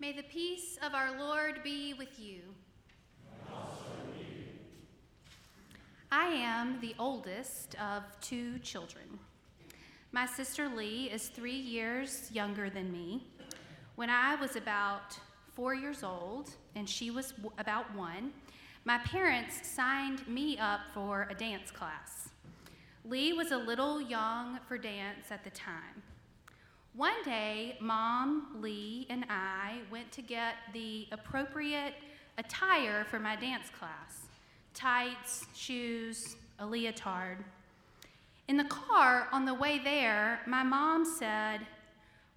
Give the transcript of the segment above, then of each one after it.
May the peace of our Lord be with you. I am the oldest of two children. My sister Lee is three years younger than me. When I was about four years old and she was w- about one, my parents signed me up for a dance class. Lee was a little young for dance at the time. One day, Mom, Lee, and I went to get the appropriate attire for my dance class tights, shoes, a leotard. In the car on the way there, my mom said,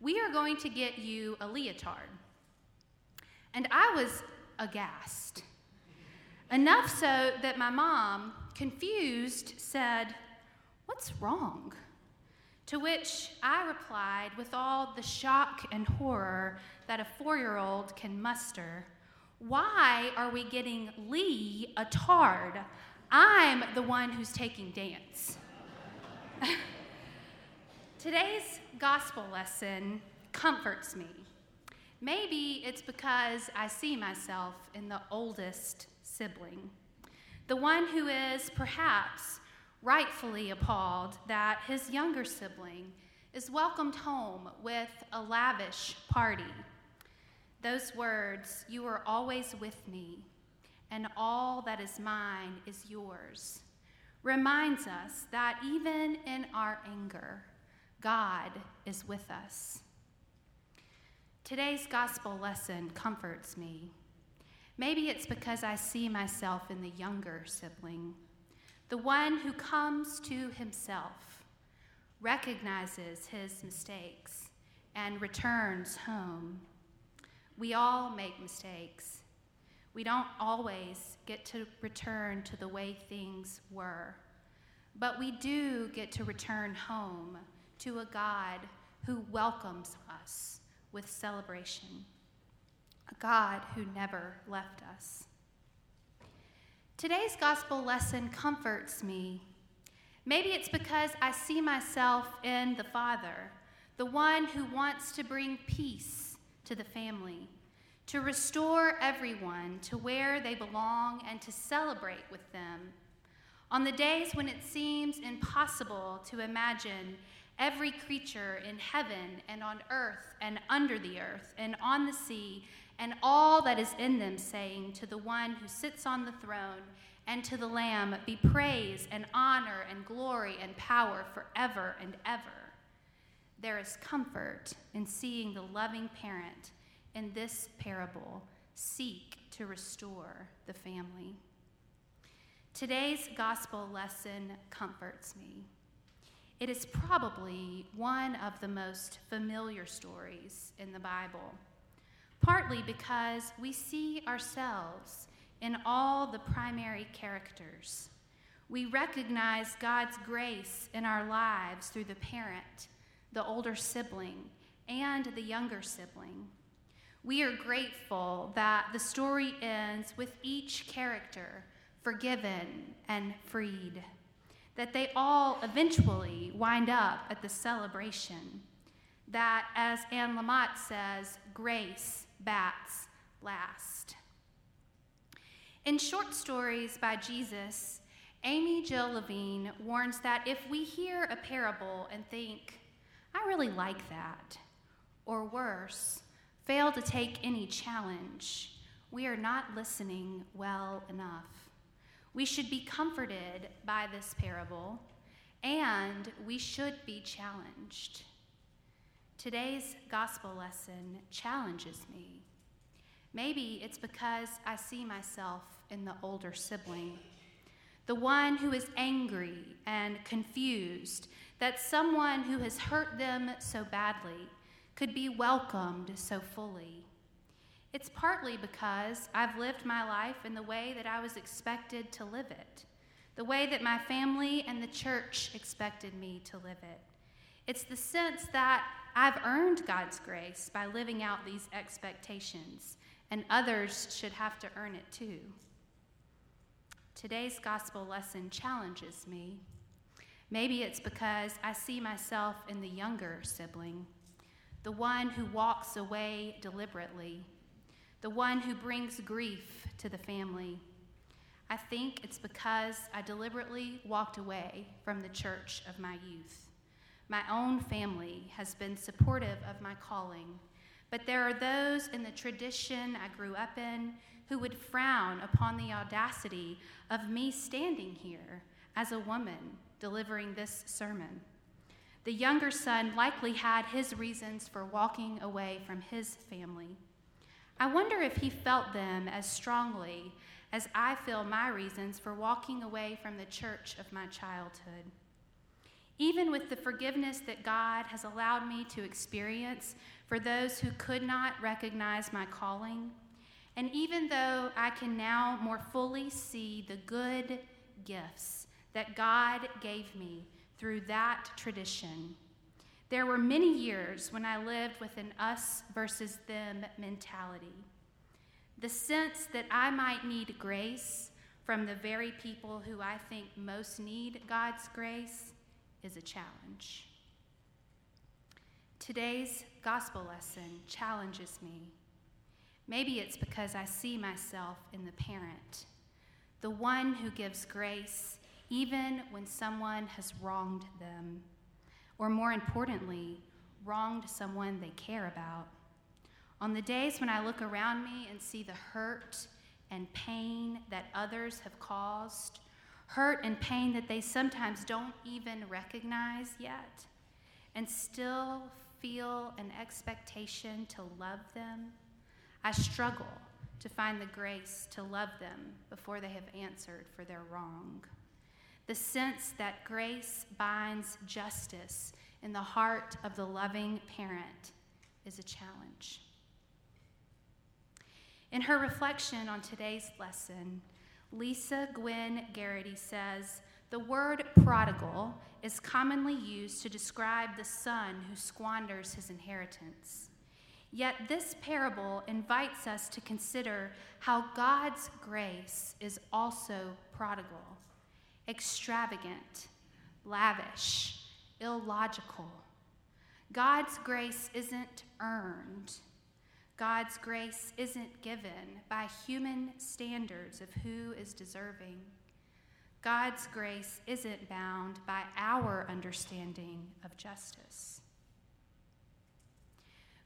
We are going to get you a leotard. And I was aghast. Enough so that my mom, confused, said, What's wrong? To which I replied, with all the shock and horror that a four year old can muster, Why are we getting Lee a tard? I'm the one who's taking dance. Today's gospel lesson comforts me. Maybe it's because I see myself in the oldest sibling, the one who is perhaps rightfully appalled that his younger sibling is welcomed home with a lavish party. Those words, you are always with me, and all that is mine is yours, reminds us that even in our anger, God is with us. Today's gospel lesson comforts me. Maybe it's because I see myself in the younger sibling, the one who comes to himself, recognizes his mistakes, and returns home. We all make mistakes. We don't always get to return to the way things were, but we do get to return home to a God who welcomes us with celebration, a God who never left us. Today's gospel lesson comforts me. Maybe it's because I see myself in the Father, the one who wants to bring peace to the family, to restore everyone to where they belong, and to celebrate with them. On the days when it seems impossible to imagine every creature in heaven and on earth and under the earth and on the sea and all that is in them, saying to the one who sits on the throne and to the Lamb be praise and honor and glory and power forever and ever. There is comfort in seeing the loving parent in this parable seek to restore the family. Today's gospel lesson comforts me. It is probably one of the most familiar stories in the Bible, partly because we see ourselves in all the primary characters. We recognize God's grace in our lives through the parent, the older sibling, and the younger sibling. We are grateful that the story ends with each character forgiven and freed, that they all eventually wind up at the celebration, that, as Anne Lamott says, grace bats last. In short stories by Jesus, Amy Jill Levine warns that if we hear a parable and think, I really like that, or worse, fail to take any challenge, we are not listening well enough. We should be comforted by this parable, and we should be challenged. Today's gospel lesson challenges me. Maybe it's because I see myself in the older sibling, the one who is angry and confused that someone who has hurt them so badly could be welcomed so fully. It's partly because I've lived my life in the way that I was expected to live it, the way that my family and the church expected me to live it. It's the sense that I've earned God's grace by living out these expectations, and others should have to earn it too. Today's gospel lesson challenges me. Maybe it's because I see myself in the younger sibling, the one who walks away deliberately the one who brings grief to the family. I think it's because I deliberately walked away from the church of my youth. My own family has been supportive of my calling, but there are those in the tradition I grew up in who would frown upon the audacity of me standing here as a woman delivering this sermon. The younger son likely had his reasons for walking away from his family. I wonder if he felt them as strongly as I feel my reasons for walking away from the church of my childhood. Even with the forgiveness that God has allowed me to experience for those who could not recognize my calling, and even though I can now more fully see the good gifts that God gave me through that tradition, there were many years when I lived with an us versus them mentality. The sense that I might need grace from the very people who I think most need God's grace is a challenge. Today's gospel lesson challenges me. Maybe it's because I see myself in the parent, the one who gives grace even when someone has wronged them, or more importantly, wronged someone they care about. On the days when I look around me and see the hurt and pain that others have caused, hurt and pain that they sometimes don't even recognize yet, and still feel an expectation to love them, I struggle to find the grace to love them before they have answered for their wrong. The sense that grace binds justice in the heart of the loving parent is a challenge. In her reflection on today's lesson, Lisle Gwynn Garrity says the word prodigal is commonly used to describe the son who squanders his inheritance. Yet this parable invites us to consider how God's grace is also prodigal, extravagant, lavish, illogical. God's grace isn't earned. God's grace isn't given by human standards of who is deserving. God's grace isn't bound by our understanding of justice.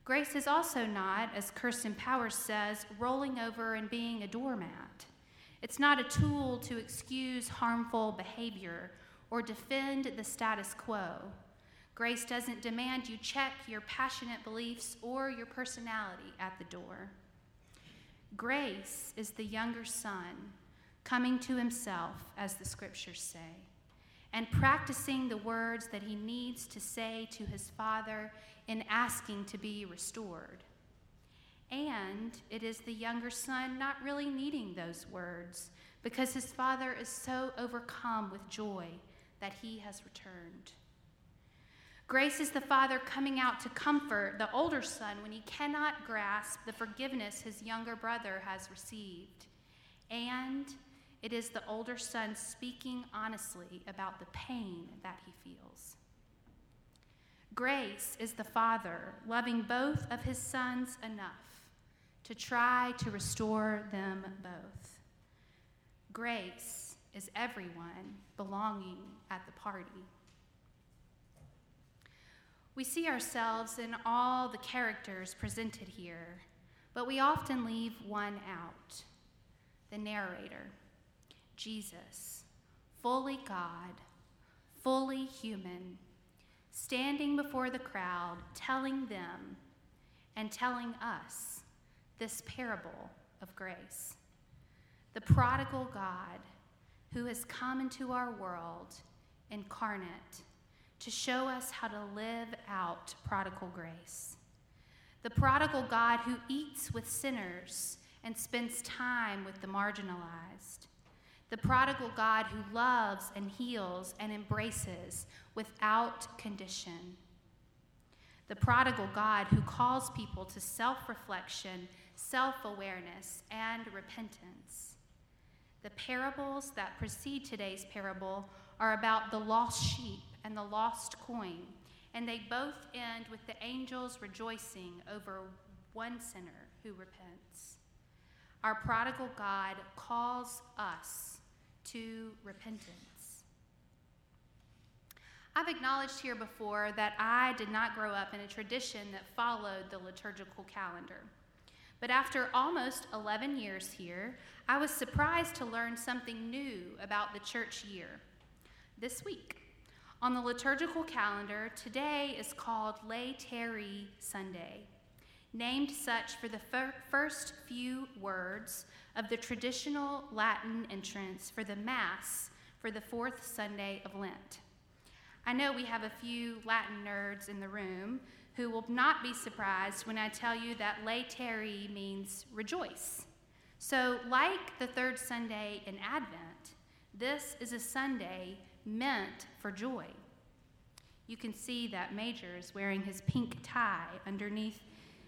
Grace is also not, as Kirsten Powers says, rolling over and being a doormat. It's not a tool to excuse harmful behavior or defend the status quo. Grace doesn't demand you check your passionate beliefs or your personality at the door. Grace is the younger son coming to himself, as the scriptures say, and practicing the words that he needs to say to his father in asking to be restored. And it is the younger son not really needing those words because his father is so overcome with joy that he has returned. Grace is the father coming out to comfort the older son when he cannot grasp the forgiveness his younger brother has received. And it is the older son speaking honestly about the pain that he feels. Grace is the Father loving both of his sons enough to try to restore them both. Grace is everyone belonging at the party. We see ourselves in all the characters presented here, but we often leave one out the narrator, Jesus, fully God, fully human standing before the crowd, telling them and telling us this parable of grace. The prodigal God who has come into our world incarnate to show us how to live out prodigal grace. The prodigal God who eats with sinners and spends time with the marginalized the prodigal God who loves and heals and embraces without condition. The prodigal God who calls people to self reflection, self awareness, and repentance. The parables that precede today's parable are about the lost sheep and the lost coin, and they both end with the angels rejoicing over one sinner who repents. our prodigal God calls us to repentance. I've acknowledged here before that I did not grow up in a tradition that followed the liturgical calendar. But after almost 11 years here, I was surprised to learn something new about the church year this week. On the liturgical calendar, today is called Laetare Sunday, named such for the fir- first few words of the traditional Latin entrance for the Mass for the fourth Sunday of Lent. I know we have a few Latin nerds in the room who will not be surprised when I tell you that Laetare means rejoice. So, like the third Sunday in Advent, this is a Sunday meant for joy. You can see that Major is wearing his pink tie underneath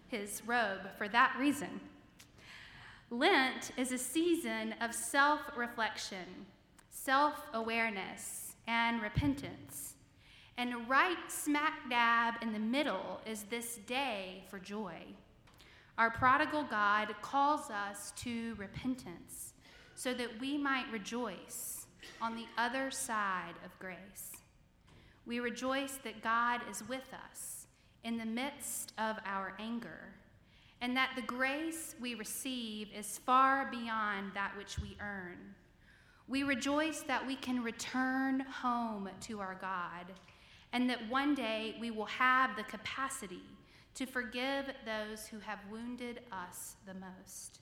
his robe for that reason. Lent is a season of self reflection, self awareness, and repentance. And right smack dab in the middle is this day for joy. Our prodigal God calls us to repentance so that we might rejoice on the other side of grace. We rejoice that God is with us in the midst of our anger and that the grace we receive is far beyond that which we earn. We rejoice that we can return home to our God and that one day we will have the capacity to forgive those who have wounded us the most.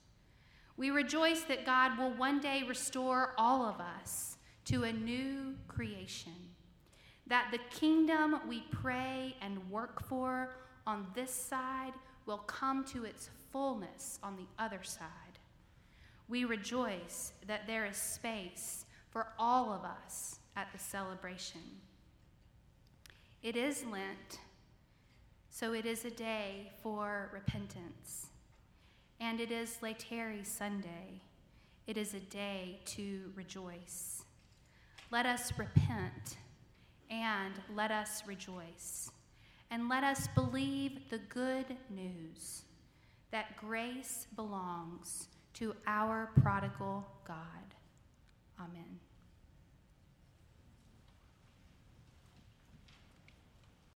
We rejoice that God will one day restore all of us to a new creation, that the kingdom we pray and work for on this side will come to its fullness on the other side. We rejoice that there is space for all of us at the celebration. It is Lent, so it is a day for repentance. And it is Laetare Sunday. It is a day to rejoice. Let us repent and let us rejoice and let us believe the good news that grace belongs to our prodigal God. Amen.